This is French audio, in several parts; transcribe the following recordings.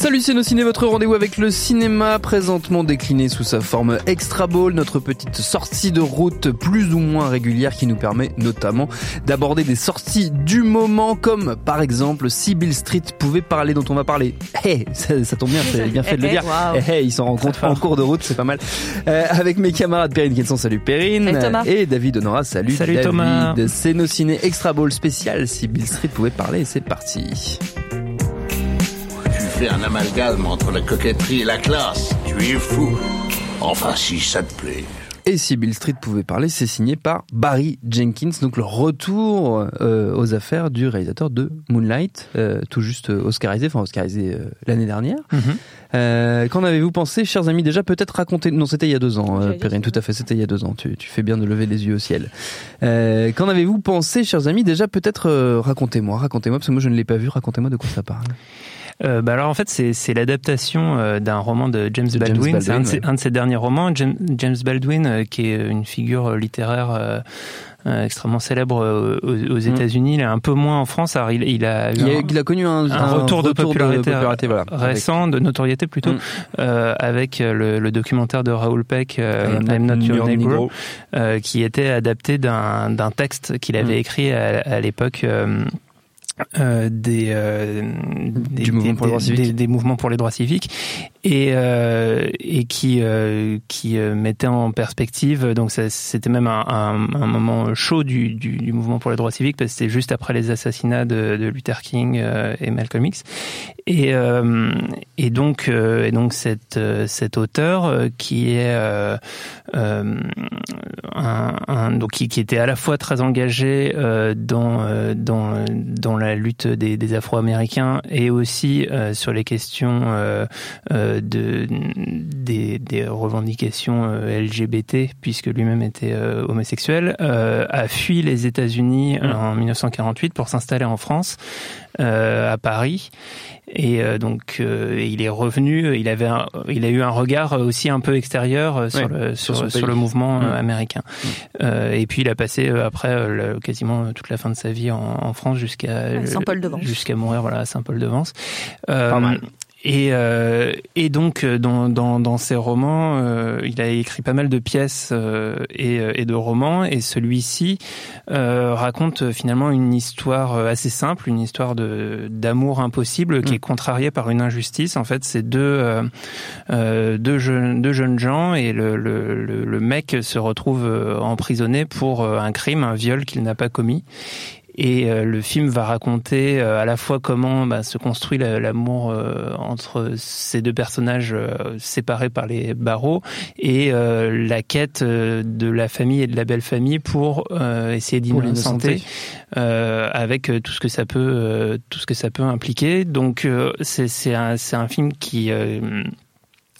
Salut c'est nos ciné, votre rendez-vous avec le cinéma, présentement décliné sous sa forme Extra Ball, notre petite sortie de route plus ou moins régulière qui nous permet notamment d'aborder des sorties du moment comme par exemple si Bill Street pouvait parler dont on va parler. Hey, ça, ça tombe bien, c'est bien fait de le dire. Hey, hey, ils s'en rencontrent en cours de route, c'est pas mal. Euh, avec mes camarades Perrine Kenson, salut Perrine. Thomas. Et David Honora, salut, Salut David. Thomas. C'est nos ciné Extra Ball spécial si Bill Street pouvait parler, c'est parti. Un amalgame entre la coquetterie et la classe. Tu es fou. Enfin, si ça te plaît. Et si Bill Street pouvait parler, c'est signé par Barry Jenkins, donc le retour euh, aux affaires du réalisateur de Moonlight, euh, tout juste oscarisé, enfin oscarisé euh, l'année dernière. Mhm. Euh, Qu'en avez-vous pensé, chers amis? Déjà peut-être raconter... Non, c'était il y a deux ans, euh, Perrine, tout à fait, c'était il y a deux ans. Tu, tu fais bien de lever les yeux au ciel. Euh, Qu'en avez-vous pensé, chers amis? Déjà peut-être euh, racontez-moi, racontez-moi, parce que moi je ne l'ai pas vu, racontez-moi de quoi ça parle. Euh, bah alors en fait c'est c'est l'adaptation euh, d'un roman de James De Baldwin. c'est un, de ses- Baldwin, ouais. un de ses derniers romans. James, James Baldwin, euh, qui est une figure euh, littéraire euh, extrêmement célèbre aux, aux États-Unis, il est un peu moins en France. Alors il, il a eu Il a, un- il a connu un, un retour de popularité, voilà, récent, de notoriété plutôt, Mm. euh, avec le, le documentaire de Raoul Peck, euh, I'm Not Your Negro, euh, qui était adapté d'un d'un texte qu'il avait Mm. écrit à, à l'époque. Euh, euh, des, euh, des- des mouvements pour les droits civiques et euh, et qui euh, qui euh, mettait en perspective donc c'était même un, un, un moment chaud du, du, du mouvement pour les droits civiques parce que c'était juste après les assassinats de, de Luther King euh, et Malcolm X. Et euh, et donc et donc cette cet auteur qui est un, un- donc qui, qui était à la fois très engagé dans dans dans la lutte des, des Afro-Américains et aussi sur les questions euh, de des, des revendications euh, LGBT puisque lui-même était euh, homosexuel euh, a fui les États-Unis Mm. en 1948 pour s'installer en France euh, à Paris et euh, donc euh, et il est revenu il avait un- il a eu un regard aussi un peu extérieur euh, sur le sur sur, son sur le mouvement Mm. américain Euh, et puis il a passé euh, après euh, le- quasiment toute la fin de sa vie en, en France jusqu'à À Saint-Paul-de-Vence. jusqu'à mourir voilà à Saint-Paul-de-Vence Euh, Pas mal. Et, euh, et donc euh, dans, dans, dans ses romans, euh, il a écrit pas mal de pièces euh, et, euh, et de romans, et celui-ci euh, raconte finalement une histoire assez simple, une histoire de d'amour impossible qui Mm. est contrariée par une injustice. En fait, c'est deux deux jeunes deux jeunes gens et le, le, le, le mec se retrouve emprisonné pour un crime, un viol qu'il n'a pas commis. Et euh, le film va raconter euh, à la fois comment bah, se construit la- l'amour euh, entre ces deux personnages euh, séparés par les barreaux et euh, la quête euh, de la famille et de la belle famille pour euh, essayer d'innocenter euh, avec tout ce que ça peut euh, tout ce que ça peut impliquer. Donc euh, c'est c'est un c'est un film qui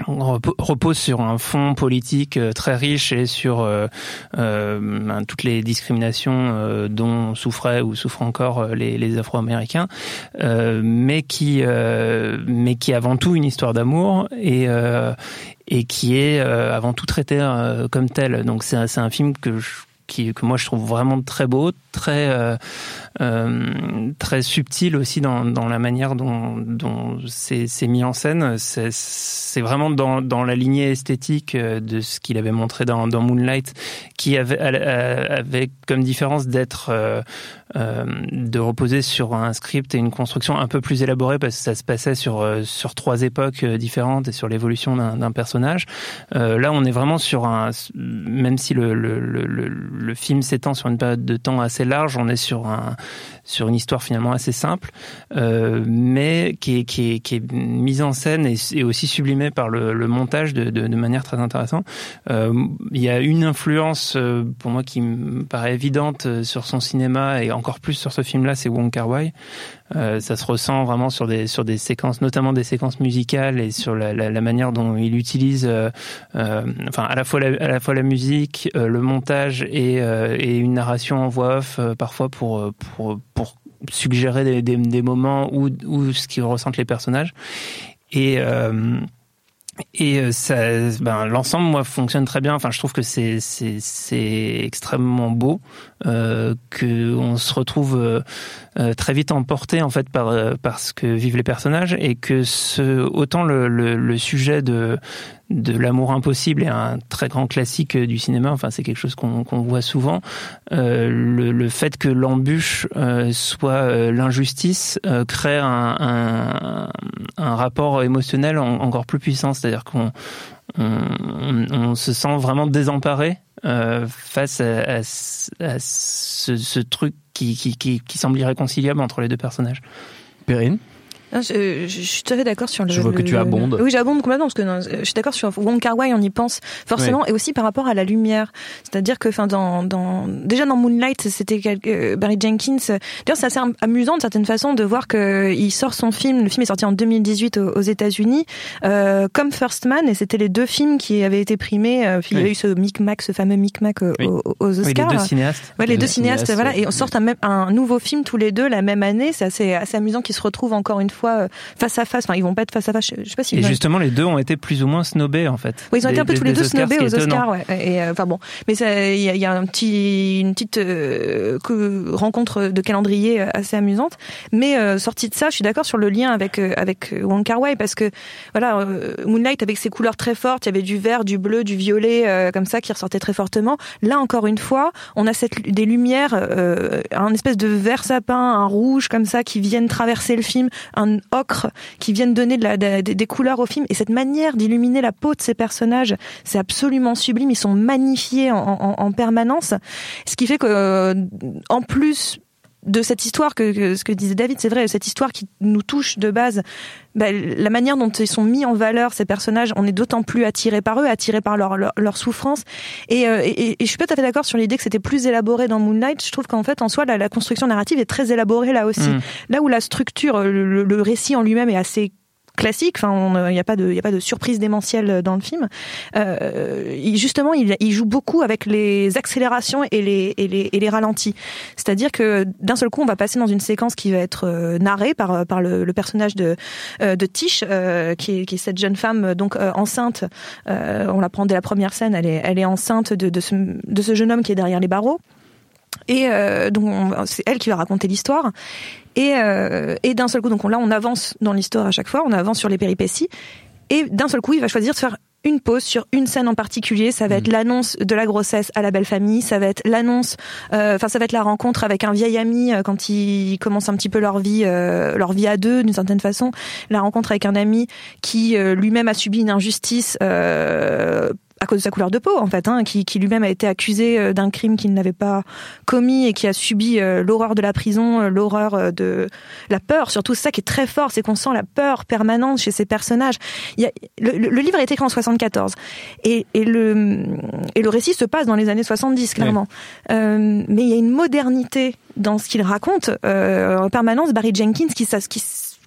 repo- repose sur un fond politique euh, très riche et sur euh, euh, ben, toutes les discriminations dont souffraient ou souffrent encore les, Afro-Américains, mais qui mais qui est avant tout une histoire d'amour et qui est avant tout traité euh, comme tel. Donc c'est un, film que que moi je trouve vraiment très beau, très très subtil aussi dans, dans la manière dont, dont c'est mis en scène. C'est- vraiment dans, dans la lignée esthétique euh, de ce qu'il avait montré dans, dans Moonlight, qui avait, euh, avait comme différence d'être euh, de reposer sur un script et une construction un peu plus élaborée parce que ça se passait sur sur trois époques différentes et sur l'évolution d'un personnage. là, on est vraiment sur un, même si le le, le, le film s'étend sur une période de temps assez large, on est sur un sur une histoire finalement assez simple, euh, mais qui est, qui, est, qui est mise en scène et, aussi sublimée par le, montage de, manière très intéressante. Euh, il y a une influence euh, pour moi qui me paraît évidente sur son cinéma et encore plus sur ce film-là, c'est Wong Kar Wai. Euh, ça se ressent vraiment sur des sur des séquences, notamment des séquences musicales et sur la, manière dont il utilise, euh, euh, enfin à la fois la, à la fois la musique, le montage et, une narration en voix off parfois pour pour pour suggérer des, des, moments où, où ce qu'ils ressentent les personnages. Et et ça, ben, l'ensemble, moi, fonctionne très bien. Enfin, je trouve que c'est c'est extrêmement beau, euh, que on se retrouve euh, euh, très vite emporté en fait par par ce que vivent les personnages et que ce autant le sujet de de l'amour impossible est un très grand classique du cinéma. Enfin, c'est quelque chose qu'on qu'on voit souvent. Euh, le, fait que l'embûche euh, soit euh, l'injustice euh, crée un, un, rapport émotionnel en, encore plus puissant. C'est-à-dire qu'on on, on, se sent vraiment désemparé face à, ce, truc qui, qui semble irréconciliable entre les deux personnages. Perrine? Je, je, suis tout à fait d'accord sur le. Je vois que tu abondes. Oui, j'abonde complètement parce que non, je suis d'accord sur Wong Kar Wai, on y pense forcément, oui. et aussi par rapport à la lumière. C'est-à-dire que, enfin, dans, dans déjà dans Moonlight, c'était euh, Barry Jenkins. D'ailleurs, c'est assez amusant de certaine façon de voir que il sort son film. Le film est sorti en 2018 aux, aux États-Unis, euh, comme First Man, et c'était les deux films qui avaient été primés. Euh, puis oui. il y a eu ce micmac, ce fameux micmac aux, oui. aux Oscars. les deux cinéastes. Ouais, les, les deux cinéastes, cinéastes voilà, et on sort un, même, un nouveau film tous les deux la même année. C'est assez, assez amusant qu'ils se retrouvent encore une fois euh, face à face. Enfin, ils vont pas être face à face. Je sais pas si. Et justement, les deux ont été plus ou moins snobés en fait. Oui, ils ont été un peu tous les deux snobés aux Oscars. Ouais. Et euh, enfin bon, mais il y, y, a un petit, une petite euh, rencontre de calendrier assez amusante. Mais euh, sorti de ça, je suis d'accord sur le lien avec avec Wong Kar Wai parce que voilà, euh, Moonlight avec ses couleurs très fortes, il y avait du vert, du bleu, du violet comme ça qui ressortait très fortement. Là encore une fois, on a cette des lumières, un espèce de vert sapin, un rouge comme ça qui viennent traverser le film, un ocre qui viennent donner de des couleurs au film. Et cette manière d'illuminer la peau de ces personnages, c'est absolument sublime. Ils sont magnifiés en, en, en permanence. Ce qui fait que, euh, en plus de cette histoire que, que, ce que disait David, c'est vrai, cette histoire qui nous touche de base, bah, la manière dont ils sont mis en valeur ces personnages, on est d'autant plus attiré par eux, attiré par leur leur, leur souffrance. Et, euh, et, et, je suis pas tout à fait d'accord sur l'idée que c'était plus élaboré dans Moonlight. Je trouve qu'en fait, en soi, la, la, construction narrative est très élaborée là aussi. Mmh. Là où la structure, le, le récit en lui-même est assez classique. Enfin, il n'y a pas de, il a pas de surprise démentielle dans le film. Euh, justement, il, il, joue beaucoup avec les accélérations et les, et les, et les ralentis. C'est-à-dire que d'un seul coup, on va passer dans une séquence qui va être euh, narrée par, par le, le personnage de, euh, de Tish, euh, qui, est, qui est cette jeune femme donc euh, enceinte. Euh, on la prend dès la première scène. Elle est, elle est enceinte de, de, ce, de ce jeune homme qui est derrière les barreaux. Et euh, donc c'est elle qui va raconter l'histoire. Et, euh, et d'un seul coup, donc on, là on avance dans l'histoire à chaque fois, on avance sur les péripéties. Et d'un seul coup, il va choisir de faire une pause sur une scène en particulier. Ça va être mmh. l'annonce de la grossesse à la belle famille. Ça va être l'annonce, euh, enfin ça va être la rencontre avec un vieil ami euh, quand ils commencent un petit peu leur vie, euh, leur vie à deux d'une certaine façon. La rencontre avec un ami qui euh, lui-même a subi une injustice euh, à cause de sa couleur de peau en fait, hein, qui, qui lui-même a été accusé euh, d'un crime qu'il n'avait pas commis et qui a subi euh, l'horreur de la prison, euh, l'horreur de la peur. Surtout ça qui est très fort, c'est qu'on sent la peur permanente chez ces personnages. Il y a, le, le, livre a été écrit en 74 et, et le et le récit se passe dans les années 70 clairement. Euh, mais il y a une modernité dans ce qu'il raconte euh, en permanence. Barry Jenkins qui, qui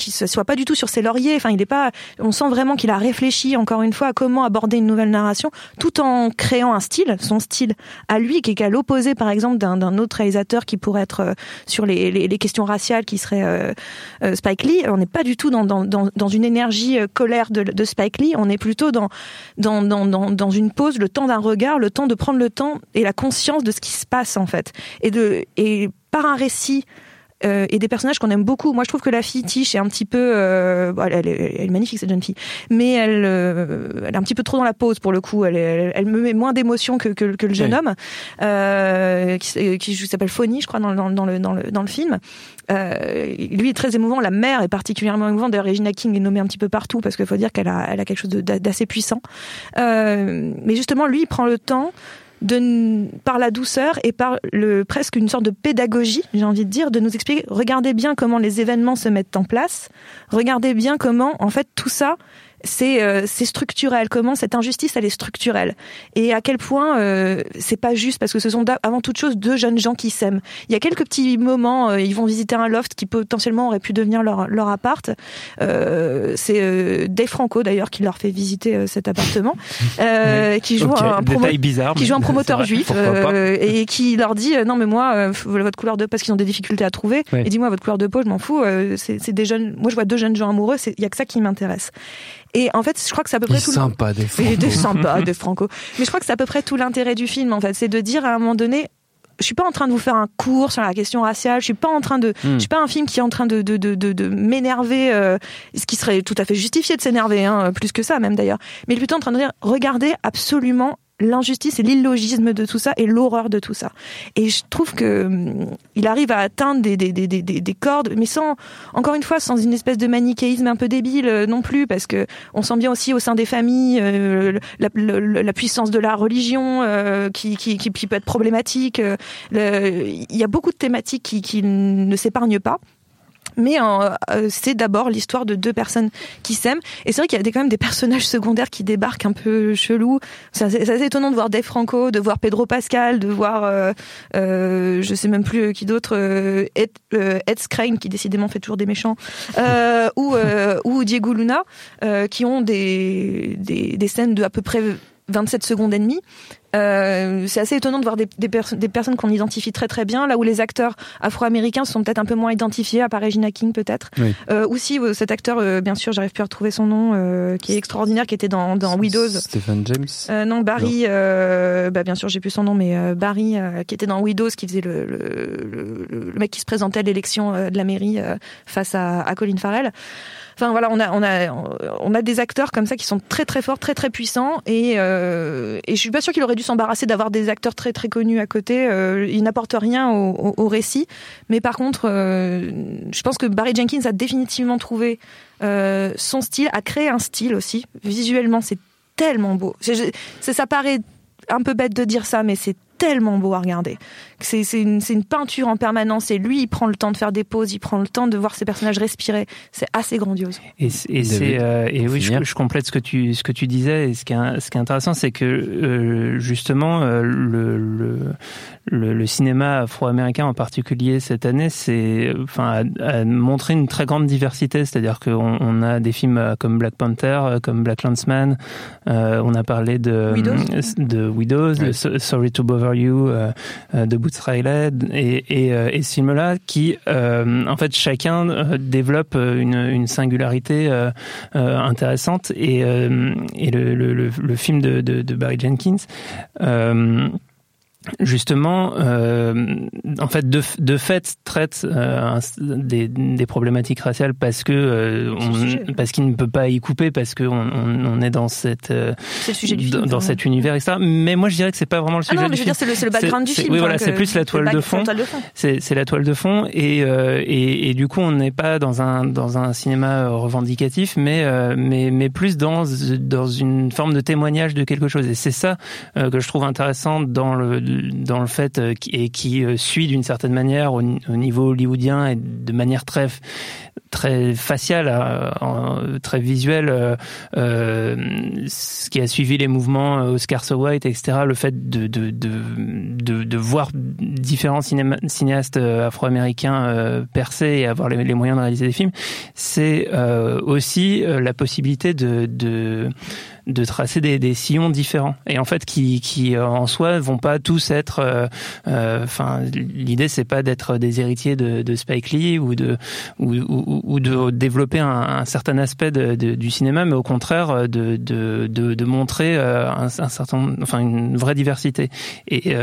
qui se soit pas du tout sur ses lauriers. Enfin, il pas. On sent vraiment qu'il a réfléchi encore une fois à comment aborder une nouvelle narration, tout en créant un style, son style à lui, qui est à l'opposé, par exemple, d'un autre réalisateur qui pourrait être euh, sur les, questions raciales, qui serait euh, euh, Spike Lee. On n'est pas du tout dans, une énergie colère de, Spike Lee. On est plutôt dans une pause, le temps d'un regard, le temps de prendre le temps et la conscience de ce qui se passe en fait, et par un récit euh, et des personnages qu'on aime beaucoup. Moi, je trouve que la fille Tish est un petit peu, euh, elle, est, magnifique cette jeune fille, mais elle, elle est un petit peu trop dans la pose pour le coup. Elle, elle, me met moins d'émotion que, que, que, le jeune homme qui, qui s'appelle Phony, je crois, dans, dans, dans, le, dans, le, dans le film. lui est très émouvant. La mère est particulièrement émouvante. D'ailleurs, Regina King est nommée un petit peu partout parce qu'il faut dire qu'elle a, elle a quelque chose d'assez puissant. mais justement, lui, il prend le temps de, par la douceur et par le, presque une sorte de pédagogie, j'ai envie de dire, de nous expliquer, regardez bien comment les événements se mettent en place, regardez bien comment, en fait, tout ça, c'est euh, structurel. Comment cette injustice elle est structurelle et à quel point euh, c'est pas juste parce que ce sont avant toute chose deux jeunes gens qui s'aiment. Il y a quelques petits moments, euh, ils vont visiter un loft qui potentiellement aurait pu devenir leur leur appart. Euh, c'est euh, Dave Franco d'ailleurs qui leur fait visiter cet appartement, qui joue un bizarre, qui joue un promoteur juif et qui leur dit non mais moi votre couleur de parce qu'ils ont des difficultés à trouver et dis-moi votre couleur de peau je m'en fous. c'est des jeunes. Moi je vois deux jeunes gens amoureux. Il y a que ça qui m'intéresse. Et en fait, je crois que c'est à peu près tout. Sympa des Franco. des sympa des Franco. Mais je crois que c'est à peu près tout l'intérêt du film. En fait, c'est de dire à un moment donné, je suis pas en train de vous faire un cours sur la question raciale. Je suis pas en train de, hmm. je suis pas un film qui est en train de de de de, de m'énerver, euh, ce qui serait tout à fait justifié de s'énerver, hein, plus que ça même d'ailleurs. Mais plutôt en train de dire, regardez absolument l'injustice et l'illogisme de tout ça et l'horreur de tout ça. Et je trouve que hum, il arrive à atteindre des, des, des, des, des cordes, mais sans, encore une fois, sans une espèce de manichéisme un peu débile euh, non plus, parce que on sent bien aussi au sein des familles euh, la, la, puissance de la religion euh, qui, qui, qui, peut être problématique. il y a beaucoup de thématiques qui, qui ne s'épargnent pas mais euh, c'est d'abord l'histoire de deux personnes qui s'aiment. Et c'est vrai qu'il y a quand même des personnages secondaires qui débarquent un peu chelous. C'est assez, étonnant de voir Dave Franco, de voir Pedro Pascal, de voir, euh, euh, je sais même plus qui d'autre, euh, Ed, Ed Skrein, qui décidément fait toujours des méchants, ou, ou Diego Luna, qui ont des, des, des scènes de à peu près 27 secondes et demie. Euh, c'est assez étonnant de voir des, des, des personnes qu'on identifie très très bien, là où les acteurs afro-américains sont peut-être un peu moins identifiés, à part Regina King peut-être. Oui. Euh, aussi euh, cet acteur, euh, bien sûr, j'arrive plus à retrouver son nom, euh, qui est extraordinaire, qui était dans, dans Widows. Stephen James. non, Barry. Non. bah bien sûr, j'ai plus son nom, mais Barry, qui était dans Widows, qui faisait le, le, le, le mec qui se présentait à l'élection de la mairie face à, à Colin Farrell. Enfin voilà, on a on a on a des acteurs comme ça qui sont très très forts, très très puissants et euh, et je suis pas sûre qu'il aurait dû s'embarrasser d'avoir des acteurs très très connus à côté. Euh, ils n'apportent rien au, récit, mais par contre, euh, je pense que Barry Jenkins a définitivement trouvé euh, son style, a créé un style aussi. Visuellement, c'est tellement beau. Ça paraît un peu bête de dire ça, mais c'est tellement beau à regarder. C'est une, une, peinture en permanence et lui, il prend le temps de faire des pauses, il prend le temps de voir ses personnages respirer. C'est assez grandiose. Et, et euh, et oui, je, je, complète ce que tu ce que tu disais. Et ce qui est, ce qui est intéressant, c'est que euh, justement euh, le, le, le, le, cinéma afro-américain en particulier cette année, c'est enfin a, a, montré une très grande diversité. C'est-à-dire qu'on on a des films comme Black Panther, comme Black Landsman. on a parlé de Widows, de Widows, ouais. de Sorry to Bother You, de et, et, euh, et ce film-là qui, euh, en fait, chacun euh, développe une, une singularité intéressante. Et, et le, le, film de Barry Jenkins justement, euh, en fait, de, de fait, traite euh, des, des, problématiques raciales parce que euh, on, parce qu'il ne peut pas y couper parce que on, on est dans cette euh, dans, dans cet univers et ça. Mais moi, je dirais que c'est pas vraiment le sujet. Ah non, mais je veux dire, c'est le, le, background du film. Oui, voilà, c'est plus la toile de fond. C'est la toile de fond et, euh, et, et du coup, on n'est pas dans un dans un cinéma revendicatif, mais mais mais plus dans dans une forme de témoignage de quelque chose. Et c'est ça que je trouve intéressant dans le dans le fait euh, et qui euh, suit d'une certaine manière au, niveau hollywoodien et de manière très très faciale, euh, très visuelle, ce qui a suivi les mouvements Oscar So White, etc. Le fait de de de de, de voir différents cinéastes afro-américains percer et avoir les, les, moyens de réaliser des films, c'est aussi la possibilité de, de de tracer des, sillons différents et en fait qui, qui en soi vont pas tous être. Enfin, l'idée c'est pas d'être des héritiers de, Spike Lee ou de ou, de développer un, certain aspect du cinéma, mais au contraire de, de, montrer un, certain, enfin une vraie diversité et,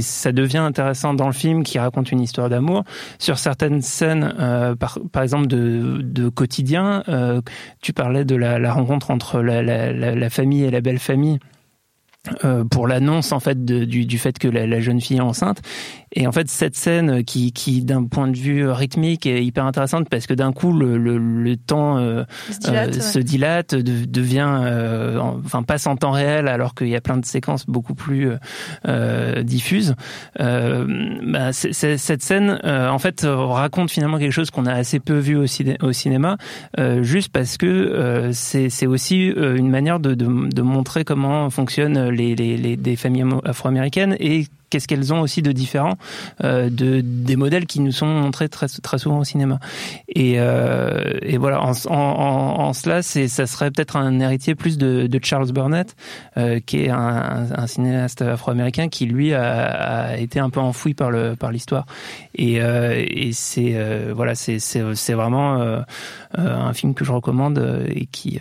ça devient intéressant dans le film qui raconte une histoire d'amour sur certaines scènes, par, par exemple de, de quotidien. Euh, tu parlais de la, rencontre entre la, la, famille et la belle famille. Euh, pour l'annonce en fait de, du, du, fait que la, la, jeune fille est enceinte et en fait, cette scène qui, qui d'un point de vue rythmique est hyper intéressante parce que d'un coup, le, le, le temps euh, se dilate, euh, devient, euh, enfin passe en temps réel alors qu'il y a plein de séquences beaucoup plus euh, diffuses. Bah, cette scène, en fait, raconte finalement quelque chose qu'on a assez peu vu au, au cinéma, juste parce que c'est aussi une manière de, de, de, montrer comment fonctionnent les, des familles afro-américaines et qu'est-ce qu'elles ont aussi de différent euh, de des modèles qui nous sont montrés très très souvent au cinéma. Et, euh, voilà, en, cela, ça serait peut-être un héritier plus de, Charles Burnett, euh, qui est un, cinéaste afro-américain qui lui a, été un peu enfoui par le par l'histoire. Et, euh, c'est voilà, c'est c'est vraiment un film que je recommande et qui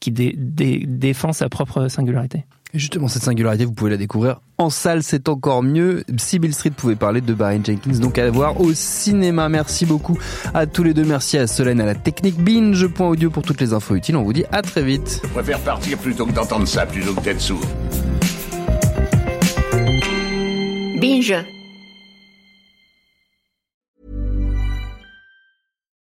qui dé, dé, défend sa propre singularité. Et justement, cette singularité, vous pouvez la découvrir en salle, c'est encore mieux. Sibyl Street pouvait parler de Barry Jenkins, donc à voir au cinéma. Merci beaucoup à tous les deux. Merci à Solène, à la technique binge.audio pour toutes les infos utiles. On vous dit à très vite. Je préfère partir plutôt que d'entendre ça, plutôt que d'être sourd. Binge.